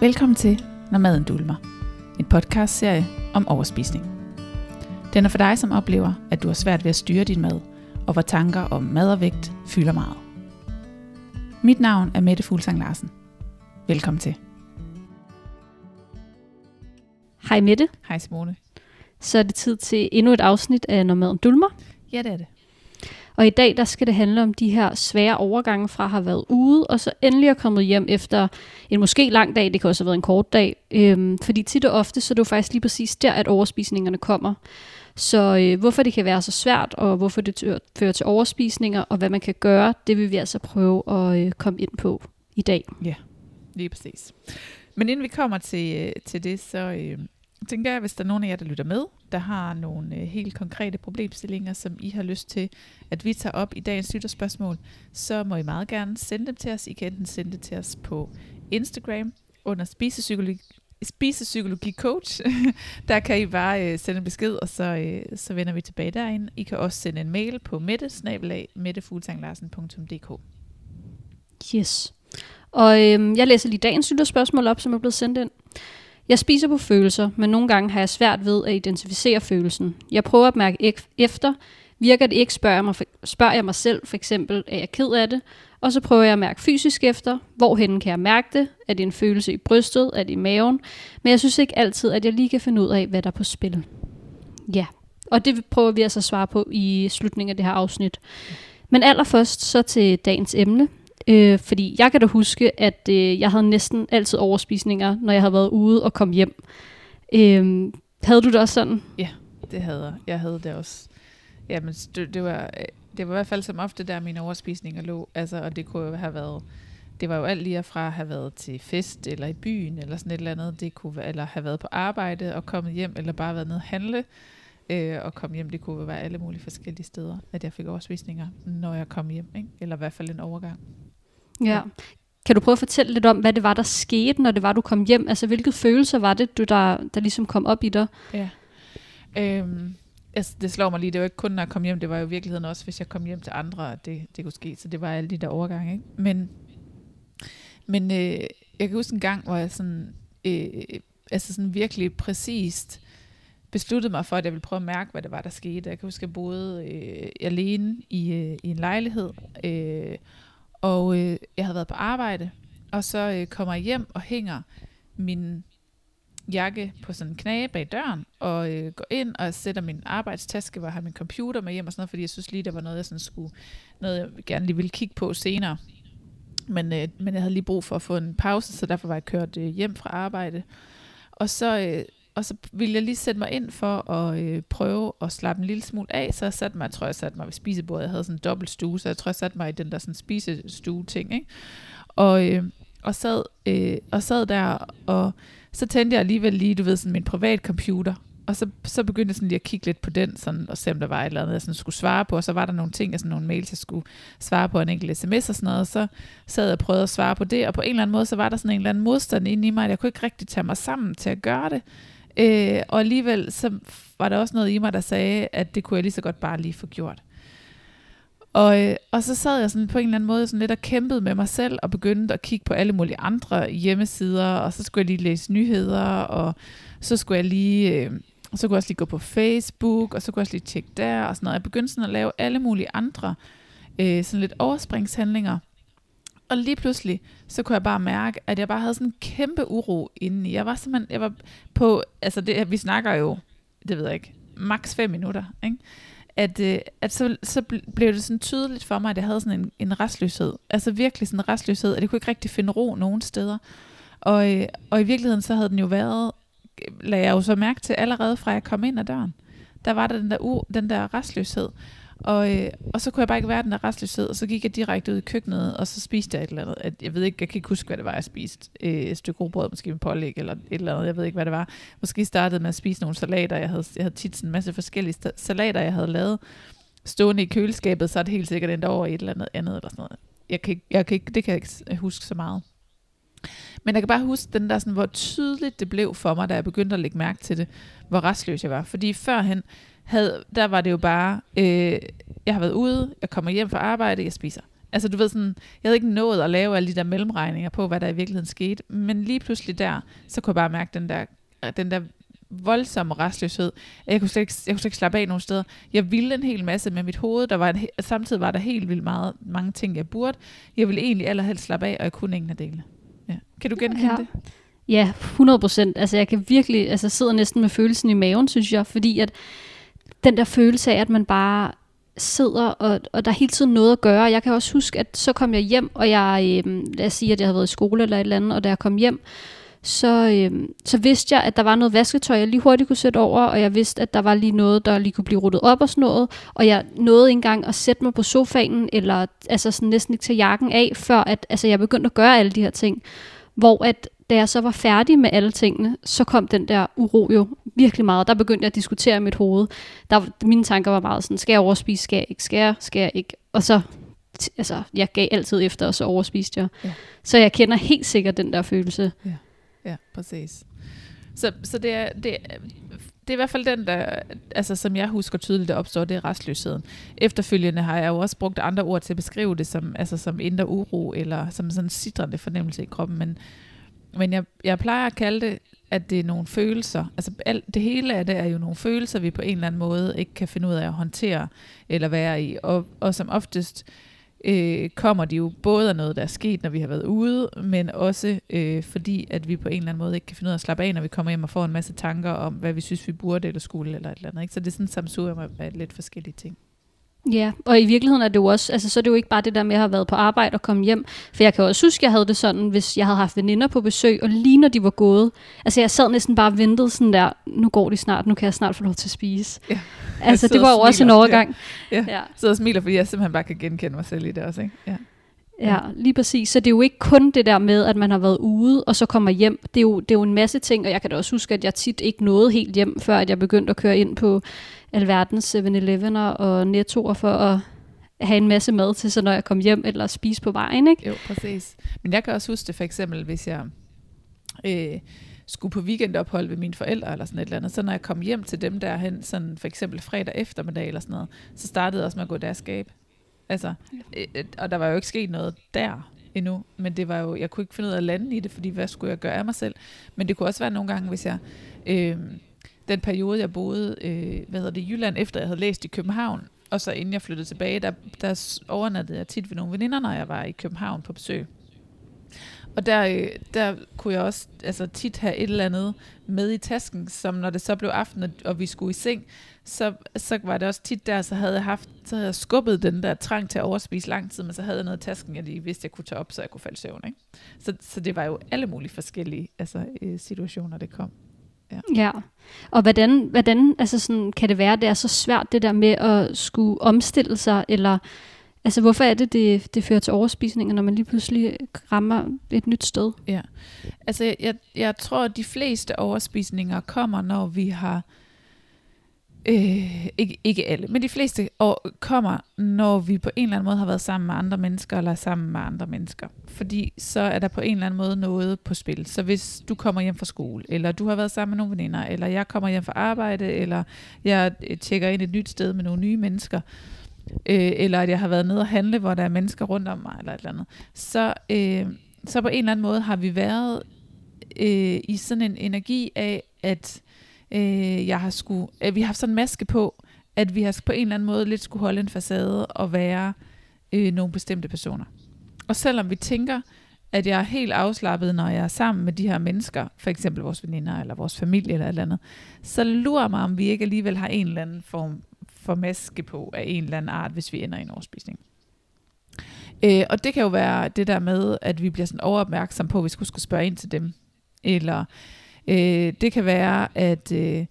Velkommen til Når maden dulmer. En podcastserie om overspisning. Den er for dig, som oplever, at du har svært ved at styre din mad, og hvor tanker om mad og vægt fylder meget. Mit navn er Mette Fuglsang Larsen. Velkommen til. Hej Mette. Hej Simone. Så er det tid til endnu et afsnit af Når maden dulmer. Ja, det er det. Og i dag der skal det handle om de her svære overgange fra at have været ude, og så endelig er kommet hjem efter en måske lang dag, det kan også have været en kort dag. Øhm, fordi tit og ofte, så er det jo faktisk lige præcis der, at overspisningerne kommer. Så øh, hvorfor det kan være så svært, og hvorfor det tør- fører til overspisninger, og hvad man kan gøre, det vil vi altså prøve at øh, komme ind på i dag. Ja, Lige præcis. Men inden vi kommer til, øh, til det, så øh, tænker jeg, hvis der er nogen af jer, der lytter med, der har nogle øh, helt konkrete problemstillinger, som I har lyst til, at vi tager op i dagens lytterspørgsmål, så må I meget gerne sende dem til os. I kan enten sende det til os på Instagram under spisepsykologi, spisepsykologi coach. der kan I bare øh, sende en besked, og så, øh, så vender vi tilbage derinde. I kan også sende en mail på mette Yes. Og øhm, jeg læser lige dagens lytterspørgsmål op, som er blevet sendt ind. Jeg spiser på følelser, men nogle gange har jeg svært ved at identificere følelsen. Jeg prøver at mærke ek- efter. Virker det ikke, spørger jeg, mig, spørger jeg mig selv for eksempel, er jeg ked af det? Og så prøver jeg at mærke fysisk efter. Hvorhen kan jeg mærke det? Er det en følelse i brystet? Er det i maven? Men jeg synes ikke altid, at jeg lige kan finde ud af, hvad der er på spil. Ja, og det prøver vi altså at svare på i slutningen af det her afsnit. Men allerførst så til dagens emne, Øh, fordi jeg kan da huske, at øh, jeg havde næsten altid overspisninger, når jeg havde været ude og kom hjem. Øh, havde du det også sådan? Ja, Det havde jeg. Jeg havde det også. Jamen, det, det, var, øh, det var i hvert fald som ofte, der mine overspisninger lå. Altså, og det kunne jo have været... Det var jo alt lige fra at have været til fest, eller i byen, eller sådan et eller andet. Det kunne være, eller have været på arbejde og kommet hjem, eller bare været nede at handle øh, og komme hjem. Det kunne være alle mulige forskellige steder, at jeg fik overspisninger, når jeg kom hjem. Ikke? Eller i hvert fald en overgang. Ja. Kan du prøve at fortælle lidt om, hvad det var, der skete, når det var, du kom hjem? Altså, hvilke følelser var det, du der, der ligesom kom op i dig? Ja. Øhm, altså, det slår mig lige, det var ikke kun, når jeg kom hjem, det var jo i virkeligheden også, hvis jeg kom hjem til andre, at det, det kunne ske. Så det var alle de der overgange. Ikke? Men, men øh, jeg kan huske en gang, hvor jeg sådan, øh, altså sådan virkelig præcist besluttede mig for, at jeg ville prøve at mærke, hvad det var, der skete. Jeg kan huske, at jeg boede øh, alene i, øh, i en lejlighed, øh, og øh, jeg havde været på arbejde, og så øh, kommer jeg hjem og hænger min jakke på sådan en knage bag døren, og øh, går ind og sætter min arbejdstaske, hvor jeg har min computer med hjem og sådan noget, fordi jeg synes lige, der var noget, jeg sådan skulle, noget jeg gerne lige ville kigge på senere. Men, øh, men jeg havde lige brug for at få en pause, så derfor var jeg kørt øh, hjem fra arbejde. Og så, øh, og så ville jeg lige sætte mig ind for at øh, prøve at slappe en lille smule af, så jeg satte mig, jeg tror jeg satte mig ved spisebordet, jeg havde sådan en dobbelt stue, så jeg tror jeg satte mig i den der sådan spisestue ting, ikke? Og, øh, og, sad, øh, og sad der, og så tændte jeg alligevel lige, du ved, sådan min privat computer, og så, så begyndte jeg sådan lige at kigge lidt på den, sådan, og se om der var et eller andet, jeg sådan skulle svare på, og så var der nogle ting, sådan nogle mails, jeg skulle svare på, en enkelt sms og sådan noget, og så sad jeg og prøvede at svare på det, og på en eller anden måde, så var der sådan en eller anden modstand inde i mig, at jeg kunne ikke rigtig tage mig sammen til at gøre det, øh, og alligevel så var der også noget i mig, der sagde, at det kunne jeg lige så godt bare lige få gjort. Og, øh, og så sad jeg sådan på en eller anden måde sådan lidt og kæmpede med mig selv, og begyndte at kigge på alle mulige andre hjemmesider, og så skulle jeg lige læse nyheder, og så skulle jeg lige, øh, så kunne jeg også lige gå på Facebook, og så kunne jeg også lige tjekke der, og sådan noget. Jeg begyndte sådan at lave alle mulige andre øh, sådan lidt overspringshandlinger. Og lige pludselig, så kunne jeg bare mærke, at jeg bare havde sådan en kæmpe uro indeni. Jeg var simpelthen, jeg var på, altså det, vi snakker jo, det ved jeg ikke, maks 5 minutter, ikke? at, øh, at så, så blev det sådan tydeligt for mig, at jeg havde sådan en, en restløshed. Altså virkelig sådan en restløshed, at jeg kunne ikke rigtig finde ro nogen steder. Og, øh, og i virkeligheden så havde den jo været, lagde jeg jo så mærke til allerede fra jeg kom ind ad døren. Der var der den der, u, den der restløshed. Og, øh, og så kunne jeg bare ikke være den der restløshed, og så gik jeg direkte ud i køkkenet, og så spiste jeg et eller andet. At, jeg ved ikke, jeg kan ikke huske, hvad det var, jeg spiste. Øh, et stykke rugbrød, måske med pålæg, eller et eller andet, jeg ved ikke, hvad det var. Måske startede med at spise nogle salater. Jeg havde, jeg havde tit sådan en masse forskellige salater, jeg havde lavet stående i køleskabet, så er det helt sikkert endt over i et eller andet andet, eller sådan noget. Jeg kan ikke, jeg kan ikke, det kan jeg ikke huske så meget. Men jeg kan bare huske den der, sådan, hvor tydeligt det blev for mig, da jeg begyndte at lægge mærke til det, hvor restløs jeg var. Fordi førhen, havde, der var det jo bare, øh, jeg har været ude, jeg kommer hjem fra arbejde, jeg spiser Altså du ved sådan, jeg havde ikke nået at lave alle de der mellemregninger på, hvad der i virkeligheden skete, men lige pludselig der, så kunne jeg bare mærke den der, den der voldsomme restløshed. Jeg kunne, slet ikke, jeg kunne slet ikke slappe af nogen steder. Jeg ville en hel masse med mit hoved. Der var en, samtidig var der helt vildt meget, mange ting, jeg burde. Jeg ville egentlig allerhelst slappe af, og jeg kunne ingen af delene. Ja. Kan du genkende Ja. det? Ja, 100 procent. Altså, jeg kan virkelig, altså, sidder næsten med følelsen i maven, synes jeg, fordi at den der følelse af, at man bare sidder, og, og der er hele tiden noget at gøre. Jeg kan også huske, at så kom jeg hjem, og jeg, øh, lad os sige, at jeg havde været i skole eller et eller andet, og da jeg kom hjem, så, øh, så vidste jeg, at der var noget vasketøj, jeg lige hurtigt kunne sætte over, og jeg vidste, at der var lige noget, der lige kunne blive ruttet op og sådan noget, og jeg nåede ikke engang at sætte mig på sofaen, eller altså sådan næsten ikke tage jakken af, før at, altså, jeg begyndte at gøre alle de her ting. Hvor at, da jeg så var færdig med alle tingene, så kom den der uro jo virkelig meget. Der begyndte jeg at diskutere i mit hoved. Der, mine tanker var meget sådan, skal jeg overspise, skal jeg ikke, skal jeg, skal jeg ikke? Og så, altså, jeg gav altid efter, og så overspiste jeg. Ja. Så jeg kender helt sikkert den der følelse. Ja, præcis. Så, så det, er, det, er, det er i hvert fald den, der, altså, som jeg husker tydeligt, der opstår, det er restløsheden. Efterfølgende har jeg jo også brugt andre ord til at beskrive det, som, altså, som indre uro, eller som sådan en sidrende fornemmelse i kroppen. Men, men jeg, jeg plejer at kalde det, at det er nogle følelser. Altså alt, det hele af det er jo nogle følelser, vi på en eller anden måde ikke kan finde ud af at håndtere eller være i. Og, og som oftest øh, kommer de jo både af noget, der er sket, når vi har været ude, men også øh, fordi, at vi på en eller anden måde ikke kan finde ud af at slappe af, når vi kommer hjem og får en masse tanker om, hvad vi synes, vi burde eller skulle eller et eller andet. Ikke? Så det er sådan en sammensurium af lidt forskellige ting. Ja, og i virkeligheden er det jo også, altså så er det jo ikke bare det der med at have været på arbejde og komme hjem, for jeg kan også huske, at jeg havde det sådan, hvis jeg havde haft veninder på besøg, og lige når de var gået, altså jeg sad næsten bare og ventede sådan der, nu går de snart, nu kan jeg snart få lov til at spise. Ja. Altså det var jo og også en overgang. Ja. ja. Så jeg smiler, fordi jeg simpelthen bare kan genkende mig selv i det også. Ikke? Ja. Ja, lige præcis. Så det er jo ikke kun det der med, at man har været ude, og så kommer hjem. Det er, jo, det er jo en masse ting, og jeg kan da også huske, at jeg tit ikke nåede helt hjem, før at jeg begyndte at køre ind på alverdens 7-Eleven'er og nettoer for at have en masse mad til, så når jeg kom hjem eller spise på vejen. Ikke? Jo, præcis. Men jeg kan også huske det for eksempel, hvis jeg øh, skulle på weekendophold ved mine forældre eller sådan et eller andet, så når jeg kom hjem til dem derhen, sådan for eksempel fredag eftermiddag eller sådan noget, så startede jeg også med at gå i deres skab. Altså, øh, og der var jo ikke sket noget der endnu, men det var jo, jeg kunne ikke finde ud af at lande i det, fordi hvad skulle jeg gøre af mig selv? Men det kunne også være nogle gange, hvis jeg, øh, den periode jeg boede, øh, hvad hedder det, i Jylland, efter jeg havde læst i København, og så inden jeg flyttede tilbage, der, der overnattede jeg tit ved nogle veninder, når jeg var i København på besøg. Og der, øh, der kunne jeg også altså, tit have et eller andet med i tasken, som når det så blev aften, og- og vi skulle i seng, så, så var det også tit der, så havde jeg haft, så havde jeg skubbet den der trang til at overspise lang tid, men så havde jeg noget i tasken, jeg lige vidste, jeg kunne tage op, så jeg kunne falde i søvn. Ikke? Så, så det var jo alle mulige forskellige altså, øh, situationer, det kom. Ja, og hvordan, hvordan altså sådan, kan det være, at det er så svært det der med at skulle omstille sig, eller altså hvorfor er det, det, det fører til overspisninger, når man lige pludselig rammer et nyt sted? Ja. Altså, jeg, jeg, tror, at de fleste overspisninger kommer, når vi har... Øh, ikke, ikke alle, men de fleste år kommer, når vi på en eller anden måde har været sammen med andre mennesker, eller er sammen med andre mennesker. Fordi så er der på en eller anden måde noget på spil. Så hvis du kommer hjem fra skole, eller du har været sammen med nogle veninder, eller jeg kommer hjem fra arbejde, eller jeg øh, tjekker ind et nyt sted med nogle nye mennesker, øh, Øh, eller at jeg har været nede og handle, hvor der er mennesker rundt om mig, eller et eller andet, så, øh, så på en eller anden måde har vi været øh, i sådan en energi af, at øh, jeg har skulle, at vi har haft sådan en maske på, at vi har på en eller anden måde lidt skulle holde en facade og være øh, nogle bestemte personer. Og selvom vi tænker, at jeg er helt afslappet, når jeg er sammen med de her mennesker, for eksempel vores veninder eller vores familie eller et eller andet, så lurer mig, om vi ikke alligevel har en eller anden form for maske på af en eller anden art, hvis vi ender i en overspisning. Øh, og det kan jo være det der med, at vi bliver sådan overopmærksom på, at vi skulle, skulle spørge ind til dem. Eller øh, det kan være, at øh,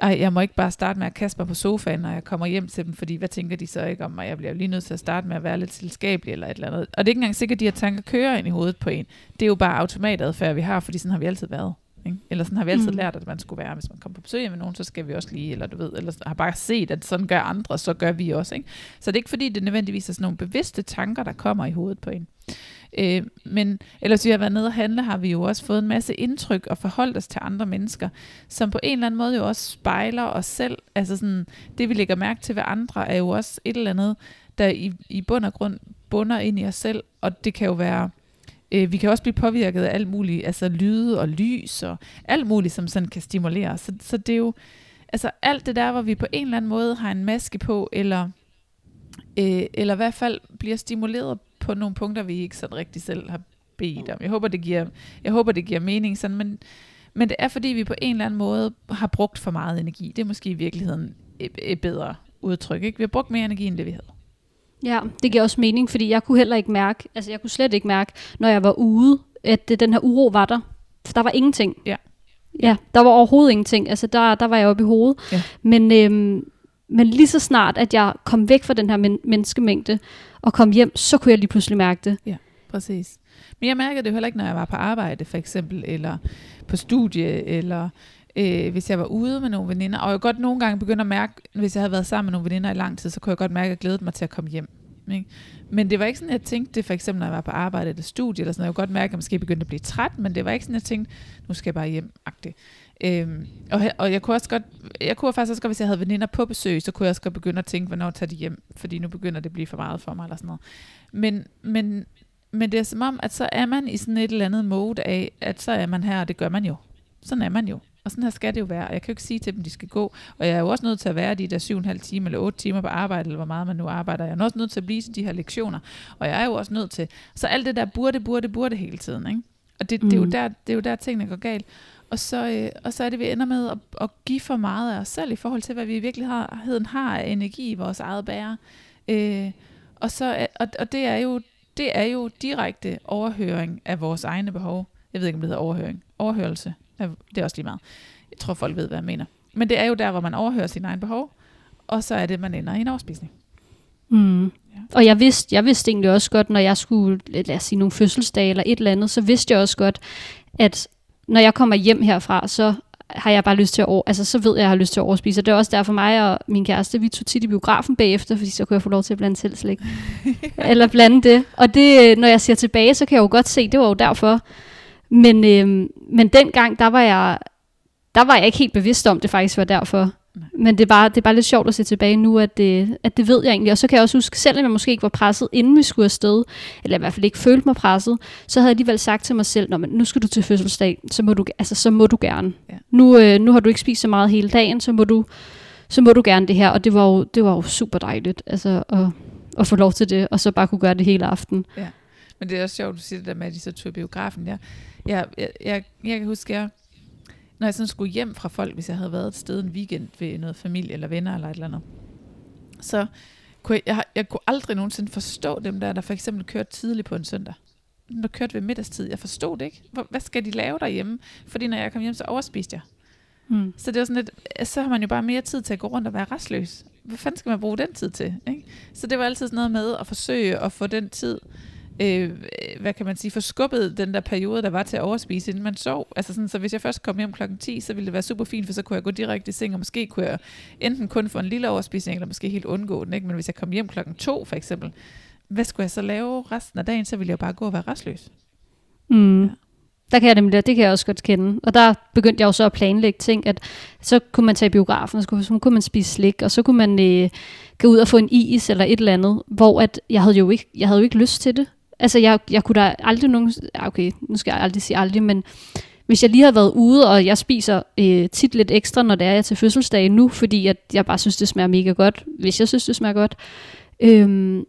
ej, jeg må ikke bare starte med at kaste mig på sofaen, når jeg kommer hjem til dem, fordi hvad tænker de så ikke om mig? Jeg bliver jo lige nødt til at starte med at være lidt selskabelig eller et eller andet. Og det er ikke engang sikkert, at de her tanker kører ind i hovedet på en. Det er jo bare automatadfærd, vi har, fordi sådan har vi altid været. Ikke? Eller sådan har vi altid Mm. lært, at man skulle være, hvis man kommer på besøg med nogen, så skal vi også lige, eller du ved, eller har bare set, at sådan gør andre, så gør vi også. Ikke? Så det er ikke fordi, det nødvendigvis er sådan nogle bevidste tanker, der kommer i hovedet på en. Øh, men ellers vi har været nede og handle, har vi jo også fået en masse indtryk og forholdt os til andre mennesker, som på en eller anden måde jo også spejler os selv. Altså sådan, det vi lægger mærke til ved andre, er jo også et eller andet, der i, i bund og grund bunder ind i os selv, og det kan jo være, øh, vi kan også blive påvirket af alt muligt, altså lyde og lys og alt muligt, som sådan kan stimulere os. Så, så det er jo, altså alt det der, hvor vi på en eller anden måde har en maske på, eller, øh, eller i hvert fald bliver stimuleret på nogle punkter, vi ikke sådan rigtig selv har bedt om. Jeg håber, det giver, jeg håber, det giver mening, sådan, men, men det er fordi, vi på en eller anden måde har brugt for meget energi. Det er måske i virkeligheden et, et bedre udtryk. Ikke? Vi har brugt mere energi, end det vi havde. Ja, det giver også mening, fordi jeg kunne heller ikke mærke, altså jeg kunne slet ikke mærke, når jeg var ude, at det, den her uro var der. For der var ingenting. Ja. Ja, der var overhovedet ingenting. Altså der, der var jeg oppe i hovedet. Ja. Men, øhm, men lige så snart, at jeg kom væk fra den her men- menneskemængde og kom hjem, så kunne jeg lige pludselig mærke det. Præcis. Men jeg mærkede det jo heller ikke, når jeg var på arbejde, for eksempel, eller på studie, eller øh, hvis jeg var ude med nogle veninder. Og jeg godt nogle gange begynder at mærke, hvis jeg havde været sammen med nogle veninder i lang tid, så kunne jeg godt mærke, at jeg glædede mig til at komme hjem. Ikke? Men det var ikke sådan, jeg tænkte det, for eksempel, når jeg var på arbejde eller studie, eller sådan, jeg kunne godt mærke, at jeg måske begyndte at blive træt, men det var ikke sådan, jeg tænkte, nu skal jeg bare hjem -agtigt. Øhm, og, og jeg kunne også godt, jeg kunne faktisk også godt, hvis jeg havde veninder på besøg, så kunne jeg også godt begynde at tænke, hvornår tager de hjem, fordi nu begynder det at blive for meget for mig, eller sådan noget. Men, men, men det er som om, at så er man i sådan et eller andet mode af, at så er man her, og det gør man jo. Sådan er man jo. Og sådan her skal det jo være. Jeg kan jo ikke sige til dem, de skal gå. Og jeg er jo også nødt til at være de der syv og en halv time eller otte timer på arbejde, eller hvor meget man nu arbejder. Jeg er også nødt til at blive til de her lektioner. Og jeg er jo også nødt til. Så alt det der burde, burde, burde hele tiden. Ikke? Og det, mm. det, er jo Mm. der, det er jo der, tingene går galt. Og så, øh, og så er det, vi ender med at, at give for meget af os selv i forhold til, hvad vi i virkeligheden har af energi i vores eget bære. Øh, og, så, og, og det er jo det er jo direkte overhøring af vores egne behov. Jeg ved ikke, om det hedder overhøring. Overhørelse. Er- Det er også lige meget. Jeg tror, folk ved, hvad jeg mener. Men det er jo der, hvor man overhører sine egne behov, og så er det, man ender i en overspisning. Mm. Ja. Og jeg vidste, jeg vidste egentlig også godt, når jeg skulle, lad os sige, nogle fødselsdage eller et eller andet, så vidste jeg også godt, at når jeg kommer hjem herfra, så har jeg bare lyst til at over, altså så ved jeg, at jeg har lyst til at overspise. Og det er også derfor mig og min kæreste, vi tog tit i biografen bagefter, fordi så kunne jeg få lov til at blande selv slik. Eller blande det. Og det, øh, når jeg ser tilbage, så kan jeg jo godt se, det var jo derfor. Men, øhm, men dengang, der var jeg, der var jeg ikke helt bevidst om, det faktisk var derfor. Men det er, bare, det er bare lidt sjovt at se tilbage nu, at det, at det ved jeg egentlig. Og så kan jeg også huske, selvom jeg måske ikke var presset, inden vi skulle afsted, eller i hvert fald ikke følte mig presset, så havde jeg alligevel sagt til mig selv, men nu skal du til fødselsdag, så må du, altså, så må du gerne. Ja. Nu, øh, nu har du ikke spist så meget hele dagen, så må du, så må du gerne det her. Og det var jo, det var jo super dejligt altså, at, at få lov til det, og så bare kunne gøre det hele aften. Men det er også sjovt, du siger det der med, at de så tog biografen. Jeg, jeg, jeg, jeg, jeg kan huske, jeg, når jeg sådan skulle hjem fra folk, hvis jeg havde været et sted en weekend ved noget familie eller venner eller et eller andet, så kunne jeg, jeg, jeg kunne aldrig nogensinde forstå dem der, der for eksempel kørte tidligt på en søndag. Dem, der kørte ved middagstid. Jeg forstod det ikke. Hvor, hvad skal de lave derhjemme? Fordi når jeg kom hjem, så overspiste jeg. Mm. Så det var sådan lidt, så har man jo bare mere tid til at gå rundt og være restløs. Hvad fanden skal man bruge den tid til? Ikke? Så det var altid sådan noget med at forsøge at få den tid, øh, hvad kan man sige, forskubbet den der periode, der var til at overspise, inden man sov. Altså sådan, så hvis jeg først kom hjem klokken 10, så ville det være super fint, for så kunne jeg gå direkte i seng, og måske kunne jeg enten kun få en lille overspisning, eller måske helt undgå den. Ikke? Men hvis jeg kom hjem klokken 2 for eksempel, hvad skulle jeg så lave resten af dagen? Så ville jeg bare gå og være restløs. Mm. Ja. Der kan jeg nemlig, det kan jeg også godt kende. Og der begyndte jeg jo så at planlægge ting, at så kunne man tage biografen, og så kunne, så kunne man spise slik, og så kunne man øh, gå ud og få en is eller et eller andet, hvor at jeg havde jo ikke, jeg havde jo ikke lyst til det. Altså jeg, jeg kunne da aldrig nogen, okay, nu skal jeg aldrig sige aldrig, men hvis jeg lige har været ude, og jeg spiser øh, tit lidt ekstra, når det er jeg til fødselsdag nu, fordi at jeg bare synes, det smager mega godt, hvis jeg synes, det smager godt. Øhm,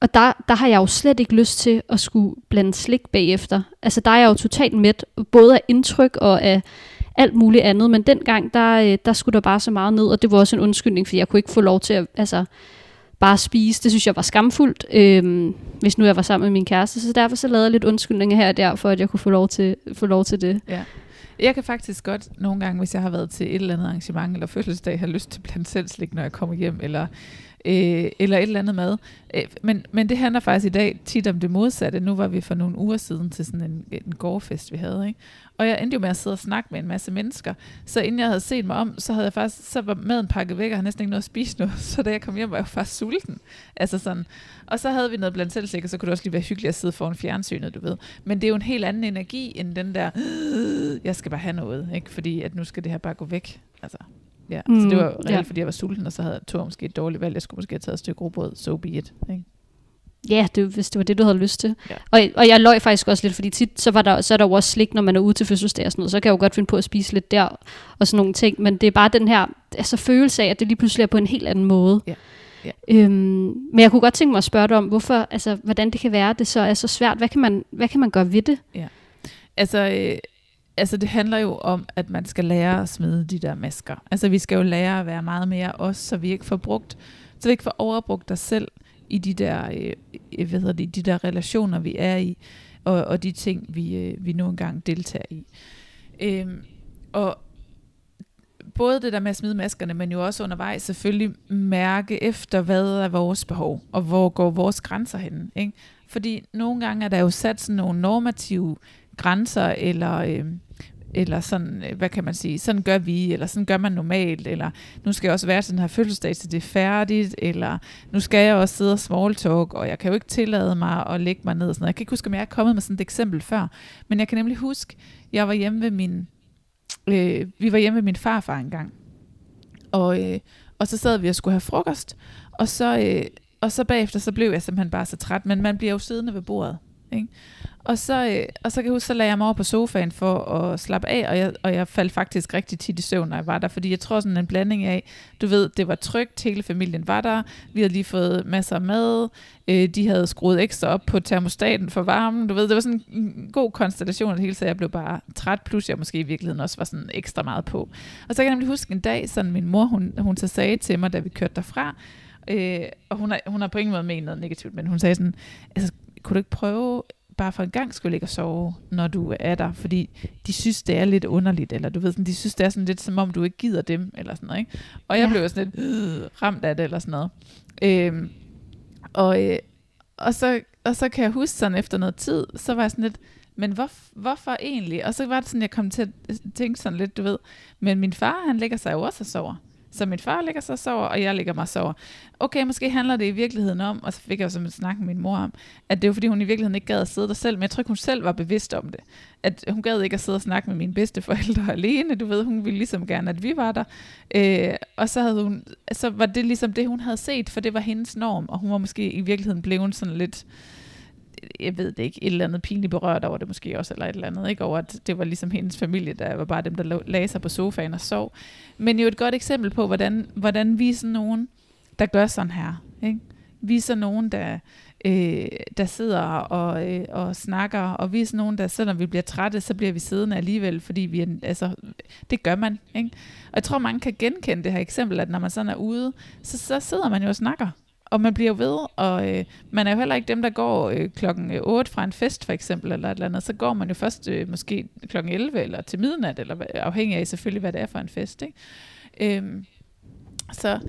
og der, der har jeg jo slet ikke lyst til at skulle blande slik bagefter. Altså der er jeg jo totalt mæt, både af indtryk og af alt muligt andet. Men dengang, der, øh, der skulle der bare så meget ned, og det var også en undskyldning, fordi jeg kunne ikke få lov til at altså, bare spise. Det synes jeg var skamfuldt, øhm, hvis nu jeg var sammen med min kæreste. Så derfor så lavede jeg lidt undskyldninger her og der, for at jeg kunne få lov til, få lov til det. Ja. Jeg kan faktisk godt nogle gange, hvis jeg har været til et eller andet arrangement eller fødselsdag, have lyst til blandt selv slik, når jeg kommer hjem, eller, øh, eller et eller andet mad. Øh, men, men det handler faktisk i dag tit om det modsatte. Nu var vi for nogle uger siden til sådan en, en gårdfest, vi havde, ikke? Og jeg endte jo med at sidde og snakke med en masse mennesker. Så inden jeg havde set mig om, så havde jeg faktisk, så var maden pakket væk, og havde næsten ikke noget at spise nu. Så da jeg kom hjem, var jeg jo faktisk sulten. Altså sådan. Og så havde vi noget blandt selv så kunne det også lige være hyggeligt at sidde foran fjernsynet, du ved. Men det er jo en helt anden energi, end den der, øh, jeg skal bare have noget, ikke? Fordi at nu skal det her bare gå væk. Altså, ja. Mm, så det var reelt, ja. fordi jeg var sulten, og så havde jeg måske et dårligt valg. Jeg skulle måske have taget et stykke robrød, so be it, ikke? Ja, det, hvis det var det, du havde lyst til. Ja. Og, og jeg løg faktisk også lidt, fordi tit så, var der, så er der jo også slik, når man er ude til fødselsdag og sådan noget. Så kan jeg jo godt finde på at spise lidt der og sådan nogle ting. Men det er bare den her altså, følelse af, at det lige pludselig er på en helt anden måde. Ja. Ja. Øhm, men jeg kunne godt tænke mig at spørge dig om, hvorfor, altså, hvordan det kan være, at det så er så svært. Hvad kan man, hvad kan man gøre ved det? Ja. Altså, øh, altså, det handler jo om, at man skal lære at smide de der masker. Altså, vi skal jo lære at være meget mere os, så vi ikke får brugt, så vi ikke får overbrugt os selv i de der, øh, hvad hedder det, de der relationer, vi er i, og, og de ting, vi, øh, vi nu engang deltager i. Øhm, og både det der med at smide maskerne, men jo også undervejs selvfølgelig mærke efter, hvad er vores behov, og hvor går vores grænser hen. Ikke? Fordi nogle gange er der jo sat sådan nogle normative grænser, eller øh, eller sådan, øh, hvad kan man sige, sådan gør vi, eller sådan gør man normalt, eller nu skal jeg også være til den her fødselsdag, så det er færdigt, eller nu skal jeg også sidde og small talk, og jeg kan jo ikke tillade mig at lægge mig ned. Sådan noget. Jeg kan ikke huske, om jeg er kommet med sådan et eksempel før, men jeg kan nemlig huske, jeg var hjemme ved min, øh, vi var hjemme ved min farfar engang, og, øh, og så sad vi og skulle have frokost, og så, øh, og så bagefter, så blev jeg simpelthen bare så træt, men man bliver jo siddende ved bordet. Ikke? Og så, øh, og så kan jeg huske, så lagde jeg mig over på sofaen for at slappe af, og jeg, og jeg faldt faktisk rigtig tit i søvn, når jeg var der, fordi jeg tror sådan en blanding af, du ved, det var trygt, hele familien var der, vi havde lige fået masser af mad, øh, de havde skruet ekstra op på termostaten for varmen, du ved, det var sådan en god konstellation af det hele, så jeg blev bare træt, plus jeg måske i virkeligheden også var sådan ekstra meget på. Og så kan jeg nemlig huske en dag, sådan min mor, hun, hun så sagde til mig, da vi kørte derfra, øh, og hun har, hun har på ingen måde ment noget negativt, men hun sagde sådan, altså, kunne du ikke prøve bare for en gang skulle ligge og sove, når du er der, fordi de synes, det er lidt underligt, eller du ved, sådan, de synes, det er sådan lidt, som om du ikke gider dem, eller sådan noget, ikke? Og jeg ja. blev sådan lidt øh, ramt af det, eller sådan noget. Øhm, og, øh, og, så, og så kan jeg huske sådan efter noget tid, så var jeg sådan lidt, men hvor, hvorfor egentlig? Og så var det sådan, jeg kom til at tænke sådan lidt, du ved, men min far, han lægger sig jo også og sover. Så min far ligger sig og sover, og jeg ligger mig og sover. Okay, måske handler det i virkeligheden om, og så fik jeg jo som snak med min mor om, at det var fordi hun i virkeligheden ikke gad at sidde der selv, men jeg tror ikke hun selv var bevidst om det. At hun gad ikke at sidde og snakke med mine bedsteforældre alene, du ved, hun ville ligesom gerne, at vi var der. Øh, og så, havde hun, så var det ligesom det, hun havde set, for det var hendes norm, og hun var måske i virkeligheden blevet sådan lidt jeg ved det ikke, et eller andet pinligt berørt over det måske også, eller et eller andet, ikke? over at det var ligesom hendes familie, der var bare dem, der lagde sig på sofaen og sov. Men jo et godt eksempel på, hvordan, hvordan vi er sådan nogen, der gør sådan her. Ikke? Vi er sådan nogen, der, øh, der sidder og, øh, og snakker, og vi er sådan nogen, der selvom vi bliver trætte, så bliver vi siddende alligevel, fordi vi er, altså, det gør man. Ikke? Og jeg tror, mange kan genkende det her eksempel, at når man sådan er ude, så, så sidder man jo og snakker og man bliver ved, og øh, man er jo heller ikke dem, der går øh, klokken øh, 8 fra en fest for eksempel, eller et eller andet, så går man jo først øh, måske klokken 11 eller til midnat, eller afhængig af selvfølgelig, hvad det er for en fest. Ikke? Øhm, så,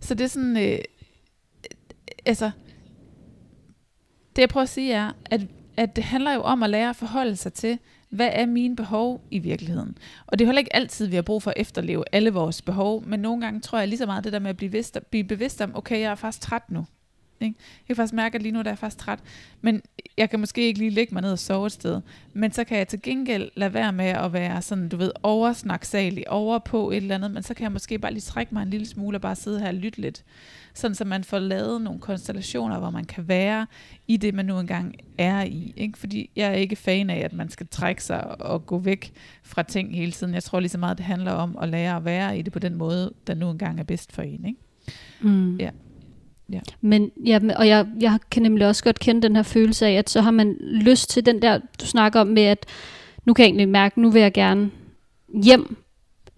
så det er sådan, øh, altså, det jeg prøver at sige er, at, at det handler jo om at lære at forholde sig til, hvad er mine behov i virkeligheden? Og det er heller ikke altid, vi har brug for at efterleve alle vores behov, men nogle gange tror jeg lige så meget det der med at blive bevidst, blive bevidst om, okay, jeg er faktisk træt nu. Ikke? Jeg kan faktisk mærke, at lige nu der er jeg faktisk træt, men jeg kan måske ikke lige lægge mig ned og sove et sted. Men så kan jeg til gengæld lade være med at være sådan, du ved, oversnaksalig, over på et eller andet, men så kan jeg måske bare lige trække mig en lille smule og bare sidde her og lytte lidt. Sådan så man får lavet nogle konstellationer, hvor man kan være i det, man nu engang er i. Ikke? Fordi jeg er ikke fan af, at man skal trække sig og gå væk fra ting hele tiden. Jeg tror lige så meget, det handler om at lære at være i det på den måde, der nu engang er bedst for en. Ikke? Mm. Ja. Ja. Men ja, og jeg, jeg kan nemlig også godt kende den her følelse af, at så har man lyst til den der, du snakker om med, at nu kan jeg egentlig mærke, nu vil jeg gerne hjem.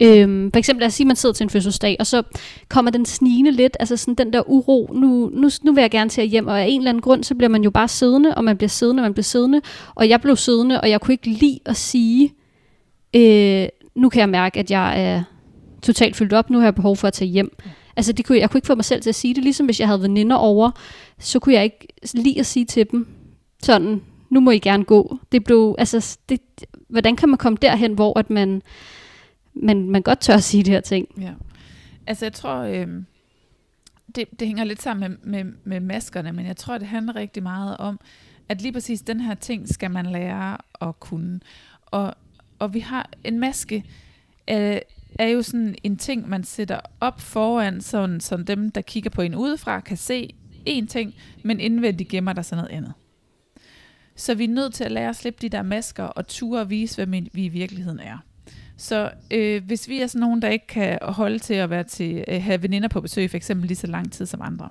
Øhm, for eksempel lad os sige, at man sidder til en fødselsdag, og så kommer den snigende lidt, altså sådan den der uro, nu, nu, nu vil jeg gerne til at hjem, og af en eller anden grund, så bliver man jo bare siddende, og man bliver siddende, og man bliver siddende, og jeg blev siddende, og jeg kunne ikke lide at sige, øh, nu kan jeg mærke, at jeg er totalt fyldt op, nu har jeg behov for at tage hjem. Altså, det kunne, jeg kunne ikke få mig selv til at sige det, ligesom hvis jeg havde veninder over, så kunne jeg ikke lide at sige til dem, sådan, nu må I gerne gå. Det blev, altså, det, hvordan kan man komme derhen, hvor at man, man, man godt tør at sige de her ting? Ja. Altså jeg tror, øh, det, det hænger lidt sammen med, med, med maskerne, men jeg tror, det handler rigtig meget om, at lige præcis den her ting skal man lære at kunne. Og, og vi har en maske, øh, er jo sådan en ting, man sætter op foran, sådan, så dem, der kigger på en udefra, kan se én ting, men indvendigt gemmer der sig noget andet. Så vi er nødt til at lære at slippe de der masker og ture og vise, hvem vi i virkeligheden er. Så øh, hvis vi er sådan nogen, der ikke kan holde til at være til, øh, have veninder på besøg, for eksempel lige så lang tid som andre,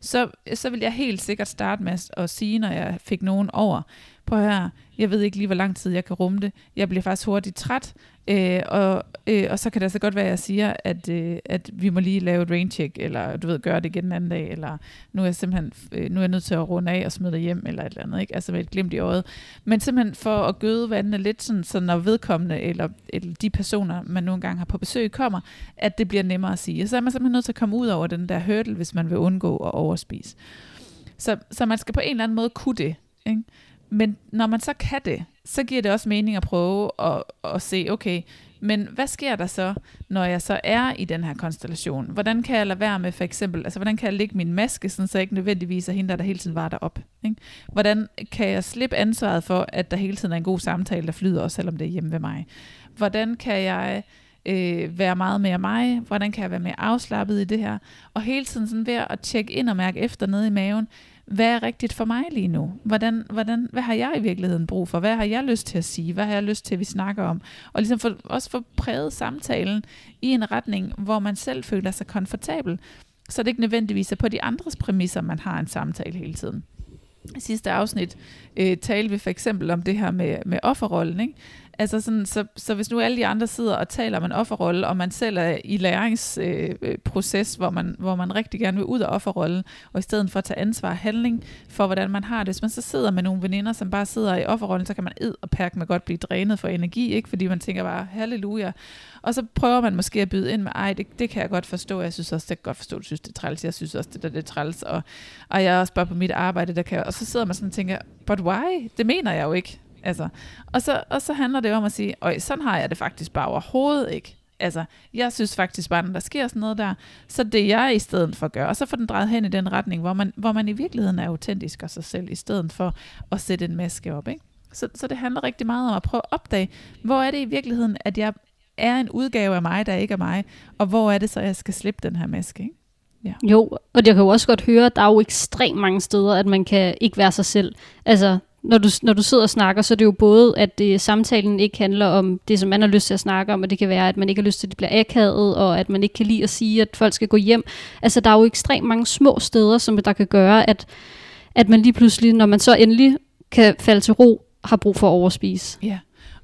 så, så vil jeg helt sikkert starte med at sige, når jeg fik nogen over, på her, jeg ved ikke lige, hvor lang tid jeg kan rumme det. Jeg bliver faktisk hurtigt træt, øh, og, øh, og så kan det altså godt være, at jeg siger, at, øh, at vi må lige lave et raincheck, eller du ved, gøre det igen en anden dag, eller nu er jeg simpelthen øh, nu er jeg nødt til at runde af og smide dig hjem, eller et eller andet, ikke? altså med et glimt i øjet. Men simpelthen for at gøde vandene lidt, sådan, så når vedkommende, eller, eller de personer, man nogle gange har på besøg, kommer, at det bliver nemmere at sige. Og så er man simpelthen nødt til at komme ud over den der hurdle, hvis man vil undgå at overspise. Så, så man skal på en eller anden måde kunne det. Ikke? Men når man så kan det, så giver det også mening at prøve at, at se, okay, men hvad sker der så, når jeg så er i den her konstellation? Hvordan kan jeg lade være med for eksempel, altså hvordan kan jeg lægge min maske, sådan, så jeg ikke nødvendigvis er hende, der, der hele tiden var derop? Ikke? Hvordan kan jeg slippe ansvaret for, at der hele tiden er en god samtale, der flyder, også selvom det er hjemme ved mig? Hvordan kan jeg øh, være meget mere mig? Hvordan kan jeg være mere afslappet i det her? Og hele tiden sådan ved at tjekke ind og mærke efter nede i maven, hvad er rigtigt for mig lige nu? Hvordan, hvordan, hvad har jeg i virkeligheden brug for? Hvad har jeg lyst til at sige? Hvad har jeg lyst til, at vi snakker om? Og ligesom for, også få præget samtalen i en retning, hvor man selv føler sig komfortabel. Så det ikke nødvendigvis er på de andres præmisser, man har en samtale hele tiden. I sidste afsnit øh, talte vi for eksempel om det her med, med offerrollen. Ikke? Altså sådan, så, så hvis nu alle de andre sidder og taler om en offerrolle, og man selv er i læringsproces, øh, øh hvor, man, hvor man rigtig gerne vil ud af offerrollen, og i stedet for at tage ansvar og handling for, hvordan man har det, hvis man så sidder med nogle veninder, som bare sidder i offerrollen, så kan man ed og perk med godt blive drænet for energi, ikke? fordi man tænker bare, halleluja. Og så prøver man måske at byde ind med, ej, det, det kan jeg godt forstå, jeg synes også, det kan godt forstå, du synes, det er træls, jeg synes også, det der det er træls, og, og jeg er også bare på mit arbejde, der kan og så sidder man sådan og tænker, but why? Det mener jeg jo ikke. Altså, og, så, og så handler det om at sige, øj, sådan har jeg det faktisk bare overhovedet ikke. Altså, jeg synes faktisk bare, når der sker sådan noget der, så det jeg i stedet for gør, og så får den drejet hen i den retning, hvor man, hvor man i virkeligheden er autentisk og sig selv, i stedet for at sætte en maske op. Ikke? Så, så det handler rigtig meget om at prøve at opdage, hvor er det i virkeligheden, at jeg er en udgave af mig, der ikke er mig, og hvor er det så, jeg skal slippe den her maske. Ikke? Ja. Jo, og jeg kan jo også godt høre, at der er jo ekstremt mange steder, at man kan ikke være sig selv. Altså, når du, når du sidder og snakker, så er det jo både, at det, samtalen ikke handler om det, som man har lyst til at snakke om, og det kan være, at man ikke har lyst til, at det bliver akavet, og at man ikke kan lide at sige, at folk skal gå hjem. Altså, der er jo ekstremt mange små steder, som der kan gøre, at, at man lige pludselig, når man så endelig kan falde til ro, har brug for at overspise. Ja,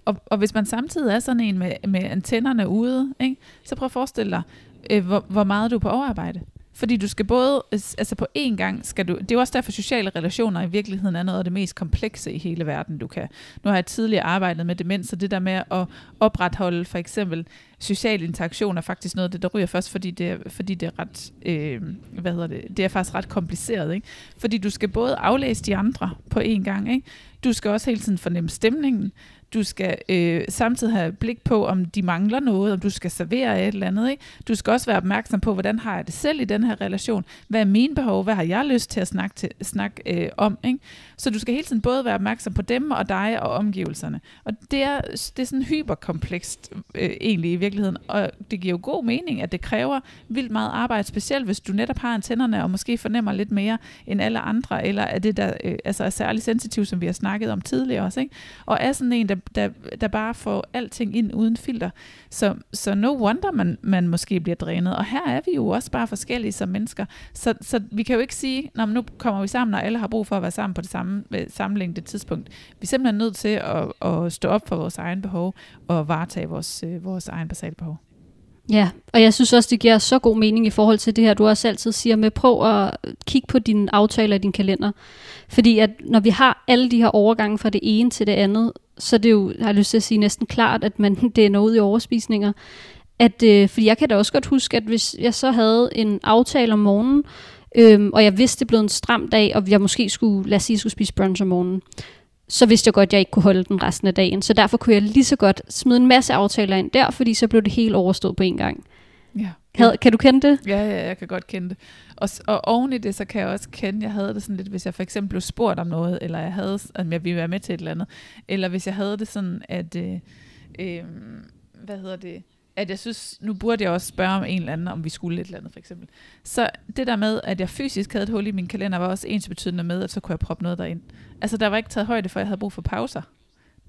og, og hvis man samtidig er sådan en med, med antennerne ude, ikke, så prøv at forestille dig, øh, hvor, hvor meget du er på overarbejde. Fordi du skal både, øh, altså på én gang skal du, det er jo også derfor sociale relationer i virkeligheden er noget af det mest komplekse i hele verden, du kan. Nu har jeg tidligere arbejdet med demens, så det der med at opretholde for eksempel social interaktion er faktisk noget af det, der ryger først, fordi det er, fordi det er ret, øh, hvad hedder det, det er faktisk ret kompliceret, ikke? Fordi du skal både aflæse de andre på én gang, ikke? Du skal også hele tiden fornemme stemningen. Du skal øh, samtidig have blik på, om de mangler noget, om du skal servere et eller andet. Ikke? Du skal også være opmærksom på, hvordan har jeg det selv i den her relation? Hvad er mine behov? Hvad har jeg lyst til at snakke, til, snakke øh, om? Ikke? Så du skal hele tiden både være opmærksom på dem og dig og omgivelserne. Og det er, det er sådan hyperkomplekst øh, egentlig i virkeligheden. Og det giver jo god mening, at det kræver vildt meget arbejde, specielt hvis du netop har antennerne og måske fornemmer lidt mere end alle andre, eller er det der øh, altså er særlig sensitiv, som vi har snakket om tidligere også. Ikke? Og er sådan en, der der, der bare får alting ind uden filter. Så, så no wonder, man, man måske bliver drænet. Og her er vi jo også bare forskellige som mennesker. Så, så vi kan jo ikke sige, når nu kommer vi sammen, og alle har brug for at være sammen på det samme øh, sammenlængde tidspunkt. Vi er simpelthen nødt til at, at stå op for vores egen behov og varetage vores, øh, vores egen basale behov. Ja, og jeg synes også, det giver så god mening i forhold til det her, du også altid siger med, prøv at kigge på dine aftaler i din kalender. Fordi at når vi har alle de her overgange fra det ene til det andet, så det er jo, har jeg lyst til at sige, næsten klart, at man det er noget i overspisninger. At, øh, fordi jeg kan da også godt huske, at hvis jeg så havde en aftale om morgenen, øhm, og jeg vidste, det blev en stram dag, og jeg måske skulle, lad os sige, skulle spise brunch om morgenen, så vidste jeg godt, at jeg ikke kunne holde den resten af dagen. Så derfor kunne jeg lige så godt smide en masse aftaler ind der, fordi så blev det helt overstået på en gang. Ja. Had, kan du kende det? Ja, ja, jeg kan godt kende det. Og, og oven i det, så kan jeg også kende, jeg havde det sådan lidt, hvis jeg for eksempel blev spurgt om noget, eller jeg havde, om jeg ville være med til et eller andet, eller hvis jeg havde det sådan, at, øh, øh, hvad hedder det, at jeg synes, nu burde jeg også spørge om en eller anden, om vi skulle et eller andet for eksempel. Så det der med, at jeg fysisk havde et hul i min kalender, var også ens betydende med, at så kunne jeg proppe noget derind. Altså der var ikke taget højde for, at jeg havde brug for pauser.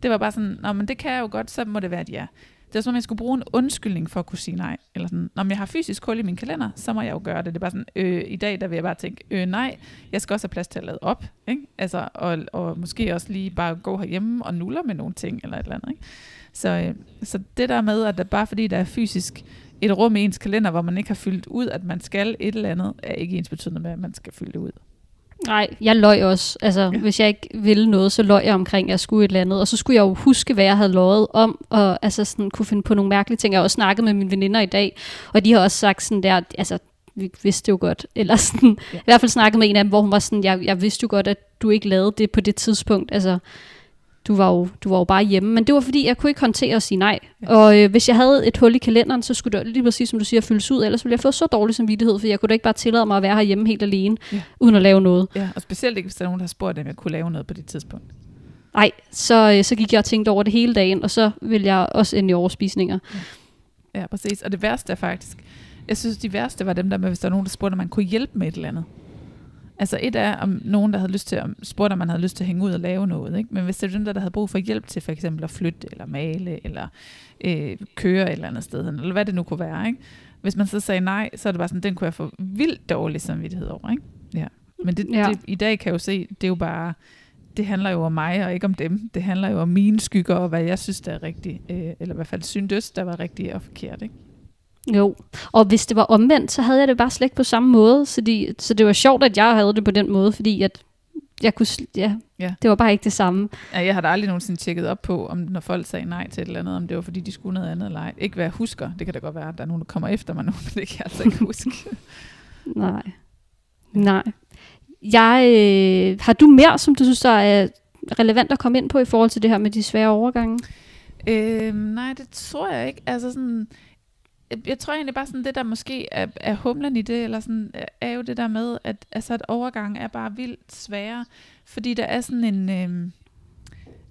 Det var bare sådan, Nå, men det kan jeg jo godt, så må det være et ja. Det er som om, jeg skulle bruge en undskyldning for at kunne sige nej. Eller sådan, når jeg har fysisk hul i min kalender, så må jeg jo gøre det. Det er bare sådan, øh, i dag der vil jeg bare tænke, øh, nej, jeg skal også have plads til at lade op. Ikke? Altså, og, og måske også lige bare gå herhjemme og nuller med nogle ting, eller et eller andet. Ikke? Så, øh, så det der med, at der bare fordi der er fysisk et rum i ens kalender, hvor man ikke har fyldt ud, at man skal et eller andet, er ikke ens betydende med, at man skal fylde det ud. Nej, jeg løj også. Altså, ja. Hvis jeg ikke ville noget, så løj jeg omkring, at jeg skulle et eller andet. Og så skulle jeg jo huske, hvad jeg havde løjet om, og altså sådan, kunne finde på nogle mærkelige ting. Jeg har også snakket med mine veninder i dag, og de har også sagt sådan der, altså, vi vidste jo godt, eller sådan. Ja. i hvert fald snakket med en af dem, hvor hun var sådan, jeg, jeg vidste jo godt, at du ikke lavede det på det tidspunkt. Altså, du var, jo, du var jo bare hjemme. Men det var fordi, jeg kunne ikke håndtere at sige nej. Ja. Ja. Og øh, hvis jeg havde et hul i kalenderen, så skulle det lige præcis, som du siger, fyldes ud. Ellers ville jeg få så dårlig samvittighed, for jeg kunne da ikke bare tillade mig at være herhjemme helt alene, ja. Ja. uden at lave noget. Ja, og specielt ikke, hvis der er nogen, der har spurgt, om jeg kunne lave noget på det tidspunkt. Nej, så, øh, så gik jeg og tænkte over det hele dagen, og så ville jeg også ende i overspisninger. Ja, præcis. Og det værste er faktisk, jeg synes, de værste var dem der med, hvis der var nogen, der spurgte, om man kunne hjælpe med et eller andet. Altså et er, om nogen, der havde lyst til, om, spurgte, om man havde lyst til at hænge ud og lave noget. Ikke? Men hvis det er dem der, der havde brug for hjælp til for eksempel at flytte, eller male, eller øh, køre et eller andet sted, eller hvad det nu kunne være. Ikke? Hvis man så sagde nej, så er det bare sådan, den kunne jeg få vildt dårlig samvittighed over. Ikke? Ja. Men det, ja. det, i dag kan jeg jo se, det er jo bare, det handler jo om mig, og ikke om dem. Det handler jo om mine skygger, og hvad jeg synes, der er rigtigt. Øh, eller i hvert fald syntes, der var rigtigt og forkert. Ikke? Jo, og hvis det var omvendt, så havde jeg det bare slet ikke på samme måde. Så, de, så det var sjovt, at jeg havde det på den måde, fordi at jeg kunne, ja, Ja. det var bare ikke det samme. Ja, jeg har da aldrig nogensinde tjekket op på, om når folk sagde nej til et eller andet, om det var fordi, de skulle noget andet eller ej. Ikke hvad jeg husker. Det kan da godt være, at der er nogen, der kommer efter mig nu, men det kan jeg altså ikke huske. Nej. Nej. Jeg, øh, har du mere, som du synes, der er relevant at komme ind på i forhold til det her med de svære overgange? øhm, nej, det tror jeg ikke. Altså sådan, Øh, jeg tror egentlig bare sådan, det der måske er, er humlen i det, eller sådan, er jo det der med, at, altså, at overgang er bare vildt sværere, fordi der er sådan en... Øh,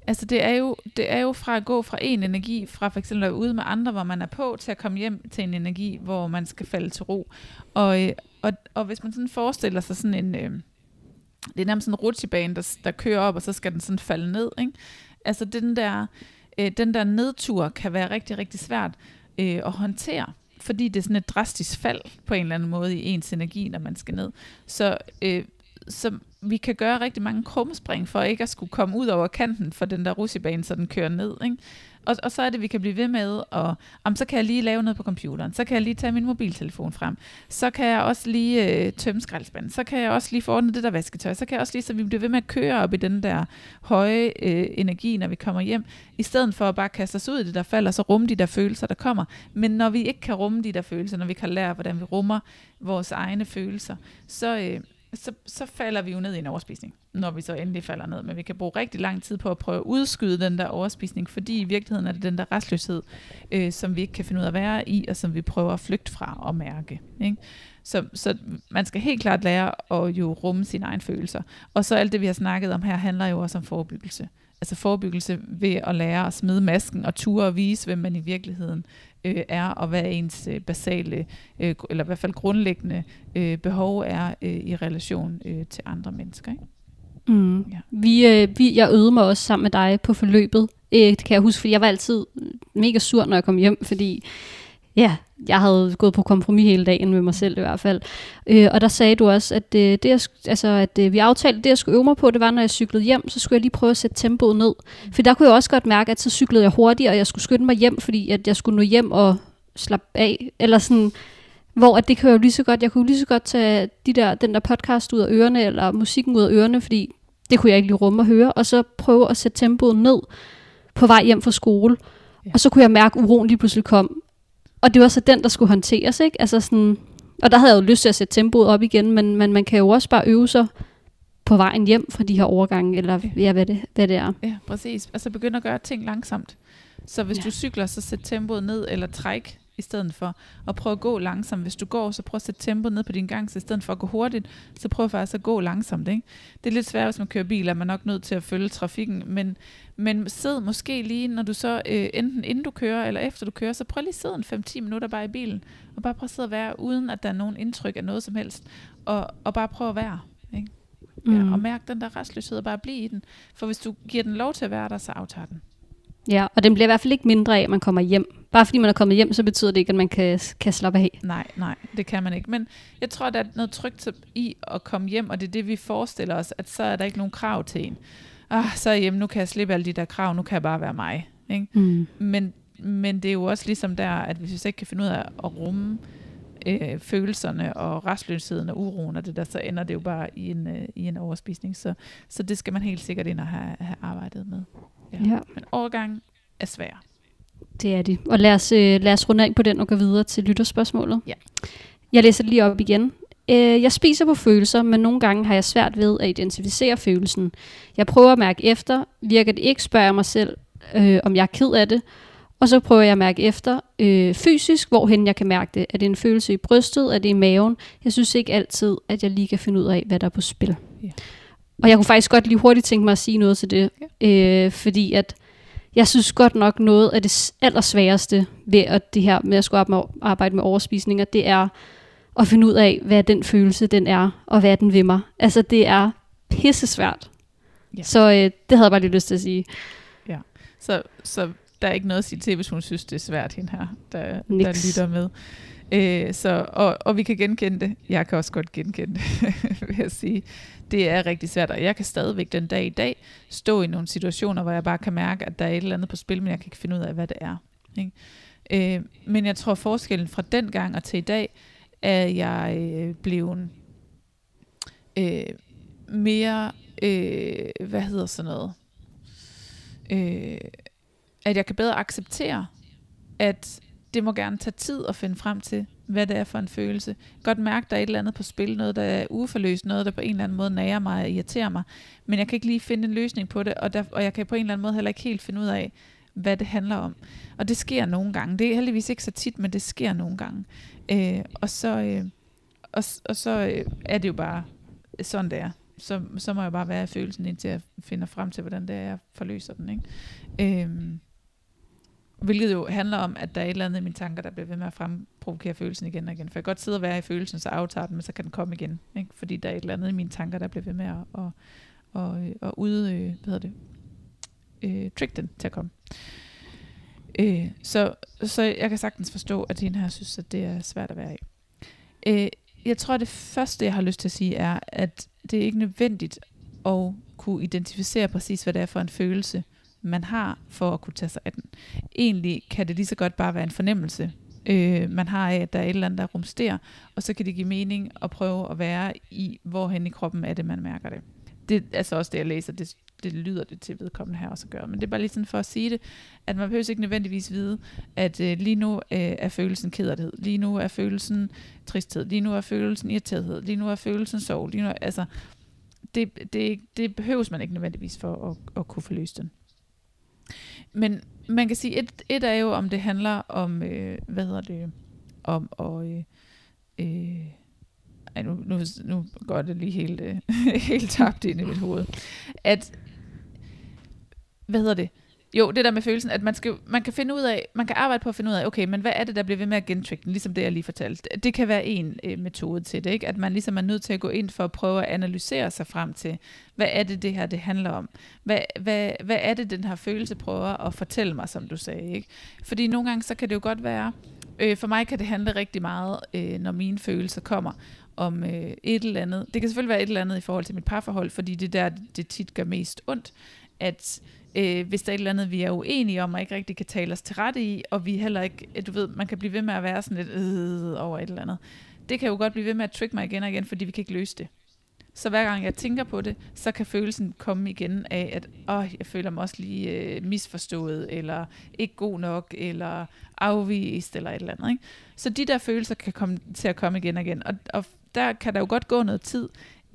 Altså det er, jo, det er jo fra at gå fra en energi, fra for eksempel at være ude med andre, hvor man er på, til at komme hjem til en energi, hvor man skal falde til ro. Og, øh, og, og hvis man sådan forestiller sig sådan en, øh, det er nærmest sådan en rutsjebane, der, der kører op, og så skal den sådan falde ned. Ikke? Altså den der, øh, den der nedtur kan være rigtig, rigtig svært øh, at håndtere, fordi det er sådan et drastisk fald på en eller anden måde i ens energi, når man skal ned. Så, øh, så vi kan gøre rigtig mange krumspring for ikke at skulle komme ud over kanten for den der russibane, så den kører ned. Ikke? Og, og så er det, vi kan blive ved med, og om, så kan jeg lige lave noget på computeren, så kan jeg lige tage min mobiltelefon frem, så kan jeg også lige øh, tømme skraldespanden, så kan jeg også lige få ordnet det der vasketøj, så kan jeg også lige, så vi bliver ved med at køre op i den der høje øh, energi, når vi kommer hjem, i stedet for at bare kaste os ud i det, der falder, så rumme de der følelser, der kommer. Men når vi ikke kan rumme de der følelser, når vi kan lære, hvordan vi rummer vores egne følelser, så, øh, så, så falder vi jo ned i en overspisning, når vi så endelig falder ned. Men vi kan bruge rigtig lang tid på at prøve at udskyde den der overspisning, fordi i virkeligheden er det den der restløshed, øh, som vi ikke kan finde ud af at være i, og som vi prøver at flygte fra og mærke. Ikke? Så, så man skal helt klart lære at jo rumme sine egne følelser. Og så alt det, vi har snakket om her, handler jo også om forebyggelse. Altså forebyggelse ved at lære at smide masken og ture og vise, hvem man i virkeligheden øh, er, og hvad ens øh, basale, øh, eller i hvert fald grundlæggende øh, behov er øh, i relation øh, til andre mennesker. Ikke? Mm. Ja. Vi, øh, vi, jeg øvede mig også sammen med dig på forløbet. Øh, det kan jeg huske, fordi jeg var altid mega sur, når jeg kom hjem, fordi ja, jeg havde gået på kompromis hele dagen med mig selv i hvert fald. Øh, og der sagde du også, at, øh, det, jeg, altså, at øh, vi aftalte, det jeg skulle øve mig på, det var, når jeg cyklede hjem, så skulle jeg lige prøve at sætte tempoet ned. For der kunne jeg også godt mærke, at så cyklede jeg hurtigere, og jeg skulle skynde mig hjem, fordi at jeg skulle nå hjem og slappe af. Eller sådan, hvor at det kan jeg jo lige så godt, jeg kunne lige så godt tage de der, den der podcast ud af ørerne, eller musikken ud af ørerne, fordi det kunne jeg ikke lige rumme at høre, og så prøve at sætte tempoet ned på vej hjem fra skole. Ja. Og så kunne jeg mærke, at uroen lige pludselig kom. Og det var så den, der skulle håndteres, ikke? Altså sådan, og der havde jeg jo lyst til at sætte tempoet op igen, men, men man kan jo også bare øve sig på vejen hjem fra de her overgange, eller ja, hvad, det, hvad det er. Ja, præcis. Altså begynd at gøre ting langsomt. Så hvis ja. du cykler, så sæt tempoet ned, eller træk i stedet for. Og prøv at gå langsomt. Hvis du går, så prøv at sætte tempoet ned på din gang, så i stedet for at gå hurtigt, så prøv faktisk at gå langsomt. Ikke? Det er lidt svært, hvis man kører bil, er man nok nødt til at følge trafikken, men, men sid måske lige, når du så, øh, enten inden du kører, eller efter du kører, så prøv lige at sidde en 5-10 minutter bare i bilen, og bare prøv at sidde og være, uden at der er nogen indtryk af noget som helst, og, og bare prøv at være. Ikke? Mm. Ja, og mærk den der restløshed, og bare blive i den. For hvis du giver den lov til at være der, så aftager den. Ja, og den bliver i hvert fald ikke mindre af, at man kommer hjem. Bare fordi man er kommet hjem, så betyder det ikke, at man kan, kan slappe af. Nej, nej, det kan man ikke. Men jeg tror, der er noget trygt i at komme hjem, og det er det, vi forestiller os, at så er der ikke nogen krav til en. Ah, så er jeg hjemme, nu kan jeg slippe alle de der krav, nu kan jeg bare være mig. Ikke? Mm. Men, men det er jo også ligesom der, at hvis vi ikke kan finde ud af at rumme øh, følelserne og restløsheden og uroen og det der, så ender det jo bare i en, øh, i en overspisning. Så, så det skal man helt sikkert ind og have, have arbejdet med. Ja. Men overgang er svær. Det er de. Og lad os, øh, lad os runde af på den og gå videre til lytterspørgsmålet. Ja. Jeg læser det lige op igen. Øh, jeg spiser på følelser, men nogle gange har jeg svært ved at identificere følelsen. Jeg prøver at mærke efter. Virker det ikke, spørger jeg mig selv, øh, om jeg er ked af det. Og så prøver jeg at mærke efter øh, fysisk, hvorhen jeg kan mærke det. Er det en følelse i brystet? Er det i maven? Jeg synes ikke altid, at jeg lige kan finde ud af, hvad der er på spil. Ja. Og jeg kunne faktisk godt lige hurtigt tænke mig at sige noget til det. Øh, fordi at jeg synes godt nok noget af det allersværeste ved at det her med at skulle arbejde med overspisninger, det er at finde ud af, hvad den følelse den er, og hvad den vil mig. Altså det er pissesvært. Ja. Så øh, det havde jeg bare lige lyst til at sige. Så, så der er ikke noget at sige til, hvis hun synes, det er svært, hende her, der, der lytter med. Øh, så, og, og vi kan genkende det. Jeg kan også godt genkende det, vil jeg sige. Det er rigtig svært, og jeg kan stadigvæk den dag i dag stå i nogle situationer, hvor jeg bare kan mærke, at der er et eller andet på spil, men jeg kan ikke finde ud af, hvad det er. Ikke? Øh, men jeg tror, forskellen fra den gang og til i dag, er jeg øh, blevet øh, mere, øh, hvad hedder sådan noget, øh, at jeg kan bedre acceptere, at det må gerne tage tid at finde frem til, hvad det er for en følelse. Godt mærke, der er et eller andet på spil, noget, der er uforløst, noget, der på en eller anden måde nærer mig og irriterer mig, men jeg kan ikke lige finde en løsning på det, og, der, og jeg kan på en eller anden måde heller ikke helt finde ud af, hvad det handler om. Og det sker nogle gange. Det er heldigvis ikke så tit, men det sker nogle gange. Øh, og så, øh, og, og så øh, er det jo bare sådan, det er. Så, så må jeg bare være i følelsen, indtil jeg finder frem til, hvordan det er, jeg forløser den. Ikke? Øh, hvilket jo handler om, at der er et eller andet i mine tanker, der bliver ved med at fremprovokere følelsen igen og igen. For jeg kan godt sidde og være i følelsen, så aftager den, men så kan den komme igen. Ikke? Fordi der er et eller andet i mine tanker, der bliver ved med at, at, at, øh, at, ude, øh, hvad hedder det, øh, trick den til at komme. Øh, så, så jeg kan sagtens forstå, at hende her synes, at det er svært at være i. Øh, jeg tror, det første, jeg har lyst til at sige, er, at det er ikke nødvendigt at kunne identificere præcis, hvad det er for en følelse, man har for at kunne tage sig af den. Egentlig kan det lige så godt bare være en fornemmelse, øh, man har af, at der er et eller andet, der rumsterer, og så kan det give mening at prøve at være i, hvorhen i kroppen er det, man mærker det. Det er altså også det, jeg læser, det, det lyder det til vedkommende her også at gøre. Men det er bare lige sådan for at sige det, at man behøver ikke nødvendigvis vide, at øh, lige nu øh, er følelsen kederlighed, lige nu er følelsen tristhed, lige nu er følelsen irriterethed, lige nu er følelsen sorg, lige nu, altså, det, det, det behøves man ikke nødvendigvis for at, at kunne forløse den. Men man kan sige, et, et er jo, om det handler om, øh, hvad hedder det, om at, øh, øh, ej, nu, nu, nu går det lige helt, øh, helt tabt ind i mit hoved, at, hvad hedder det, jo, det der med følelsen, at man, skal, man kan finde ud af, man kan arbejde på at finde ud af, okay, men hvad er det, der bliver ved med at gentricke den, ligesom det, jeg lige fortalte. Det kan være en øh, metode til det, ikke? At man ligesom er nødt til at gå ind for at prøve at analysere sig frem til, hvad er det, det her, det handler om? Hvad, hvad, hvad er det, den her følelse prøver at fortælle mig, som du sagde, ikke? Fordi nogle gange, så kan det jo godt være, øh, for mig kan det handle rigtig meget, øh, når mine følelser kommer, om øh, et eller andet. Det kan selvfølgelig være et eller andet i forhold til mit parforhold, fordi det er der, det tit gør mest ondt, at øh, hvis der er et eller andet, vi er uenige om, og ikke rigtig kan tale os til rette i, og vi heller ikke, øh, du ved, man kan blive ved med at være sådan lidt øh, over et eller andet. Det kan jo godt blive ved med at trick mig igen og igen, fordi vi kan ikke løse det. Så hver gang jeg tænker på det, så kan følelsen komme igen af, at åh, jeg føler mig også lige øh, misforstået, eller ikke god nok, eller afvist, eller et eller andet. Ikke? Så de der følelser kan komme til at komme igen og igen. Og, og der kan der jo godt gå noget tid,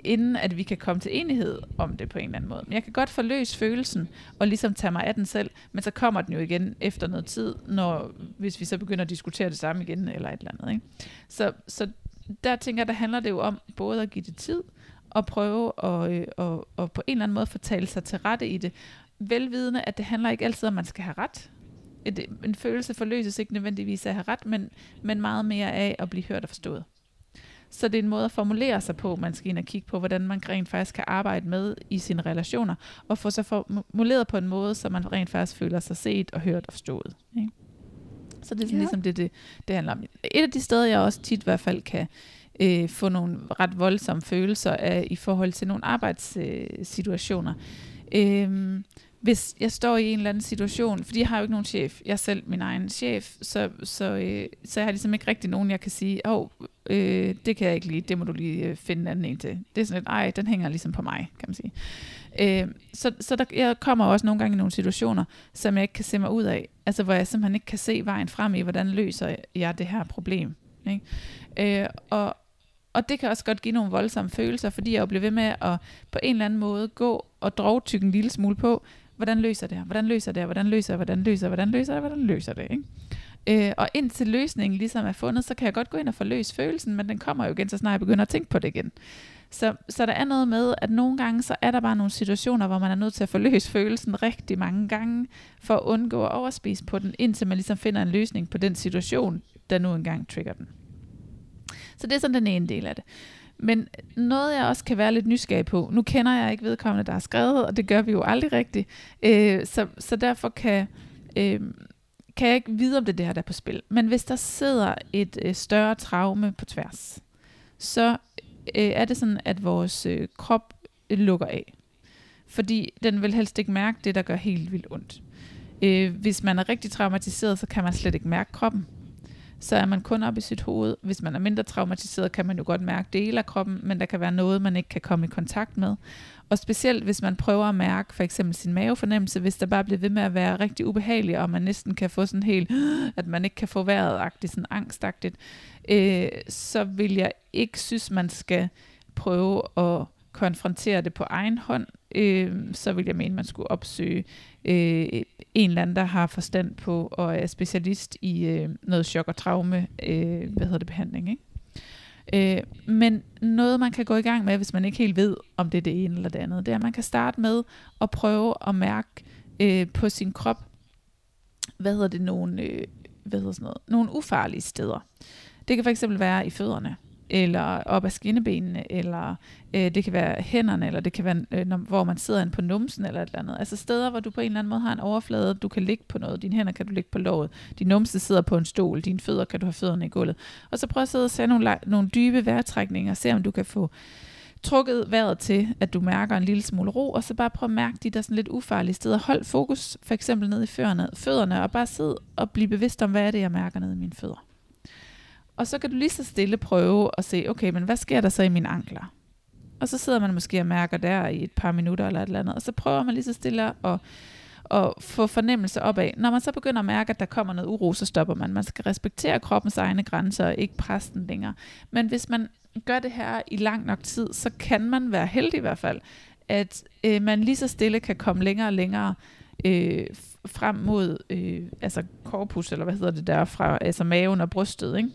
inden at vi kan komme til enighed om det på en eller anden måde. Men jeg kan godt forløse følelsen, og ligesom tage mig af den selv, men så kommer den jo igen efter noget tid, når, hvis vi så begynder at diskutere det samme igen, eller et eller andet. Ikke? Så, så der tænker jeg, der handler det jo om både at give det tid, og prøve at, øh, og, og på en eller anden måde fortælle sig til rette i det, velvidende, at det handler ikke altid om, at man skal have ret. Et, en følelse forløses ikke nødvendigvis af at have ret, men, men meget mere af at blive hørt og forstået. Så det er en måde at formulere sig på, man skal ind og kigge på, hvordan man rent faktisk kan arbejde med i sine relationer, og få sig formuleret på en måde, så man rent faktisk føler sig set og hørt og forstået. Ikke? Så det er sådan ja. ligesom det, det, det handler om. Et af de steder, jeg også tit i hvert fald kan øh, få nogle ret voldsomme følelser af i forhold til nogle arbejdssituationer. Øh, hvis jeg står i en eller anden situation, fordi jeg har jo ikke nogen chef, jeg er selv min egen chef, så, så, øh, så jeg har ligesom ikke rigtig nogen, jeg kan sige, åh, oh, øh, det kan jeg ikke lide, det må du lige øh, finde en anden en til. Det er sådan lidt, ej, den hænger ligesom på mig, kan man sige. Øh, så så der, jeg kommer også nogle gange i nogle situationer, som jeg ikke kan se mig ud af, altså hvor jeg simpelthen ikke kan se vejen frem i, hvordan løser jeg det her problem. Ikke? Øh, og, og det kan også godt give nogle voldsomme følelser, fordi jeg jo bliver ved med at på en eller anden måde gå og drogtykke en lille smule på, hvordan løser det her, hvordan løser det her, hvordan løser jeg, hvordan løser jeg, hvordan løser jeg, hvordan løser det, ikke? Øh, og indtil løsningen ligesom er fundet, så kan jeg godt gå ind og forløse følelsen, men den kommer jo igen, så snart jeg begynder at tænke på det igen. Så, så der er noget med, at nogle gange, så er der bare nogle situationer, hvor man er nødt til at forløse følelsen rigtig mange gange, for at undgå at overspise på den, indtil man ligesom finder en løsning på den situation, der nu engang trigger den. Så det er sådan den ene del af det. Men noget, jeg også kan være lidt nysgerrig på, nu kender jeg ikke vedkommende, der har skrevet, og det gør vi jo aldrig rigtigt, øh, så, så derfor kan, øh, kan jeg ikke vide, om det er det her, der er på spil. Men hvis der sidder et øh, større traume på tværs, så øh, er det sådan, at vores øh, krop øh, lukker af. Fordi den vil helst ikke mærke det, der gør helt vildt ondt. Øh, hvis man er rigtig traumatiseret, så kan man slet ikke mærke kroppen så er man kun op i sit hoved. Hvis man er mindre traumatiseret, kan man jo godt mærke dele af kroppen, men der kan være noget, man ikke kan komme i kontakt med. Og specielt hvis man prøver at mærke for eksempel sin mavefornemmelse, hvis der bare bliver ved med at være rigtig ubehagelig, og man næsten kan få sådan helt, at man ikke kan få vejret-agtigt, sådan angstagtigt, øh, så vil jeg ikke synes, man skal prøve at konfrontere det på egen hånd, øh, så vil jeg mene, man skulle opsøge øh, en eller anden, der har forstand på og er specialist i øh, noget chok og traume, øh, hvad hedder det, behandling, ikke? Øh, men noget, man kan gå i gang med, hvis man ikke helt ved, om det er det ene eller det andet, det er, at man kan starte med at prøve at mærke øh, på sin krop, hvad hedder det, nogle, øh, hvad hedder sådan noget, nogle ufarlige steder. Det kan for eksempel være i fødderne eller op ad skinnebenene, eller øh, det kan være hænderne, eller det kan være, øh, når, hvor man sidder på numsen, eller et eller andet. Altså steder, hvor du på en eller anden måde har en overflade, du kan ligge på noget. Dine hænder kan du ligge på låret. Din numse sidder på en stol. Dine fødder kan du have fødderne i gulvet. Og så prøv at sidde og se nogle, nogle dybe vejrtrækninger, og se om du kan få trukket vejret til, at du mærker en lille smule ro, og så bare prøv at mærke de der sådan lidt ufarlige steder. Hold fokus for eksempel ned i fødderne, fødderne og bare sid og blive bevidst om, hvad er det, jeg mærker ned i mine fødder. Og så kan du lige så stille prøve at se, okay, men hvad sker der så i mine ankler? Og så sidder man måske og mærker der i et par minutter eller et eller andet, og så prøver man lige så stille at, at få fornemmelse op af. Når man så begynder at mærke, at der kommer noget uro, så stopper man. Man skal respektere kroppens egne grænser og ikke presse den længere. Men hvis man gør det her i lang nok tid, så kan man være heldig i hvert fald, at øh, man lige så stille kan komme længere og længere øh, frem mod øh, altså korpus, eller hvad hedder det der, fra altså maven og brystet, ikke?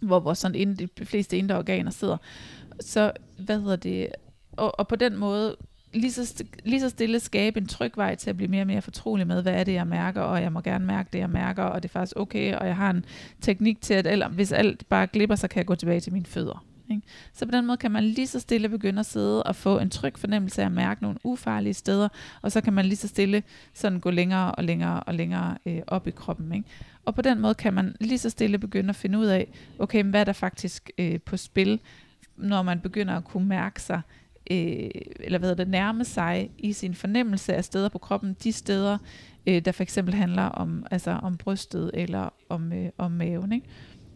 Hvor vores sådan inde, de fleste indre organer sidder. Så, hvad hedder det, og, og på den måde lige så, lige så stille skabe en tryg vej til at blive mere og mere fortrolig med, hvad er det, jeg mærker, og jeg må gerne mærke det, jeg mærker, og det er faktisk okay, og jeg har en teknik til, at eller, hvis alt bare glipper, så kan jeg gå tilbage til mine fødder. Ikke? Så på den måde kan man lige så stille begynde at sidde og få en tryg fornemmelse af at mærke nogle ufarlige steder, og så kan man lige så stille sådan gå længere og længere og længere øh, op i kroppen. Ikke? Og på den måde kan man lige så stille begynde at finde ud af, okay, hvad er der faktisk øh, på spil, når man begynder at kunne mærke sig, øh, eller hvad det, nærme sig i sin fornemmelse af steder på kroppen, de steder, øh, der for eksempel handler om, altså om brystet eller om, øh, om maven. Ikke?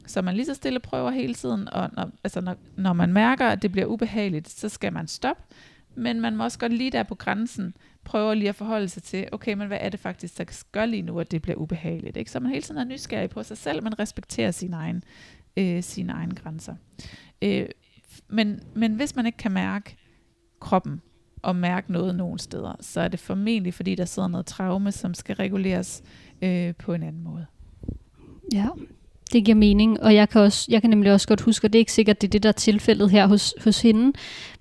Så man lige så stille prøver hele tiden, og når, altså når, når man mærker, at det bliver ubehageligt, så skal man stoppe, men man må også godt lige der på grænsen prøve lige at forholde sig til, okay, men hvad er det faktisk, der gør lige nu, at det bliver ubehageligt? Ikke? Så man hele tiden er nysgerrig på sig selv, man respekterer sine egne, øh, sine egne grænser. Øh, Men, men hvis man ikke kan mærke kroppen og mærke noget nogen steder, så er det formentlig, fordi der sidder noget traume, som skal reguleres øh, på en anden måde. Ja, det giver mening, og jeg kan, også, jeg kan nemlig også godt huske, og det er ikke sikkert, det er det, der er tilfældet her hos, hos hende,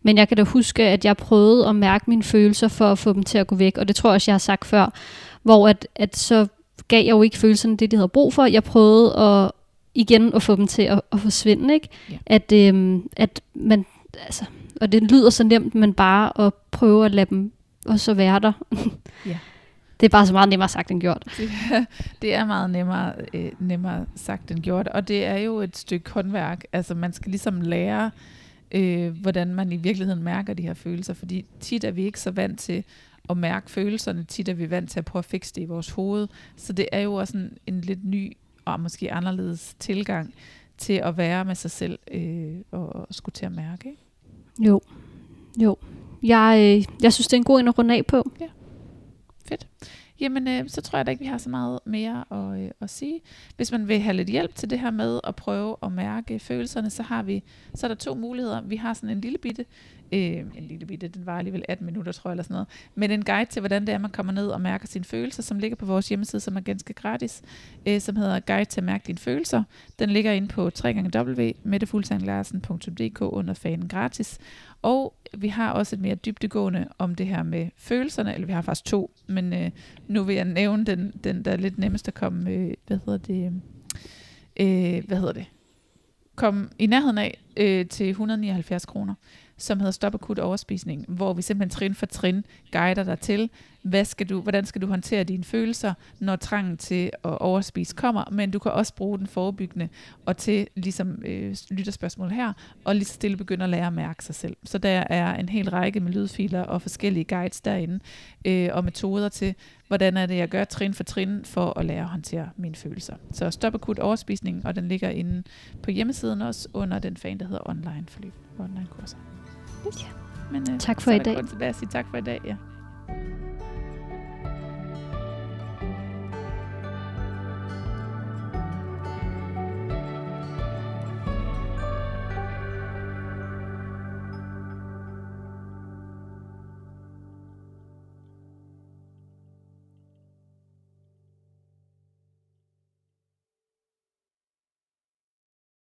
men jeg kan da huske, at jeg prøvede at mærke mine følelser for at få dem til at gå væk, og det tror jeg også, jeg har sagt før, hvor at, at så gav jeg jo ikke følelserne det, de havde brug for. Jeg prøvede at igen at få dem til at, at forsvinde, ikke? Ja. At, øhm, at man, altså, og det lyder så nemt, men bare at prøve at lade dem og så være der. Ja. Det er bare så meget nemmere sagt end gjort. Det er, det er meget nemmere, øh, nemmere sagt end gjort, og det er jo et stykke håndværk. Altså man skal ligesom lære, øh, hvordan man i virkeligheden mærker de her følelser, fordi tit er vi ikke så vant til at mærke følelserne, tit er vi vant til at prøve at fikse det i vores hoved. Så det er jo også en, en lidt ny og måske anderledes tilgang til at være med sig selv øh, og skulle til at mærke. Ikke? Jo, jo. Jeg, øh, jeg synes, det er en god en at runde af på. Fedt. Jamen, øh, så tror jeg da ikke, vi har så meget mere at, øh, at sige. Hvis man vil have lidt hjælp til det her med at prøve at mærke følelserne, så har vi så er der to muligheder. Vi har sådan en lille bitte, øh, en lille bitte, den var alligevel 18 minutter, tror jeg, eller sådan noget, men en guide til, hvordan det er, man kommer ned og mærker sine følelser, som ligger på vores hjemmeside, som er ganske gratis, øh, som hedder Guide til at mærke dine følelser. Den ligger inde på www.mettefuglsanglarsen.dk under fanen gratis. Og vi har også et mere dybdegående om det her med følelserne, eller vi har faktisk to, men øh, nu vil jeg nævne den, den der er lidt nemmest at komme, øh, hvad hedder det, øh, øh hvad hedder det, kom i nærheden af øh, til 179 kroner, som hedder Stop akut overspisning, hvor vi simpelthen trin for trin guider dig til, hvad skal du, hvordan skal du håndtere dine følelser, når trangen til at overspise kommer, men du kan også bruge den forebyggende og til ligesom øh, lytterspørgsmål her, og lige så stille begynde at lære at mærke sig selv. Så der er en hel række med lydfiler og forskellige guides derinde, øh, og metoder til, hvordan er det, jeg gør trin for trin for at lære at håndtere mine følelser. Så Stop akut overspisning, og den ligger inde på hjemmesiden også under den fan, der hedder online forløb, online kurser. Ja, men, øh, tak for i dag. Så er der kun tilbage at sige tak for i dag, ja.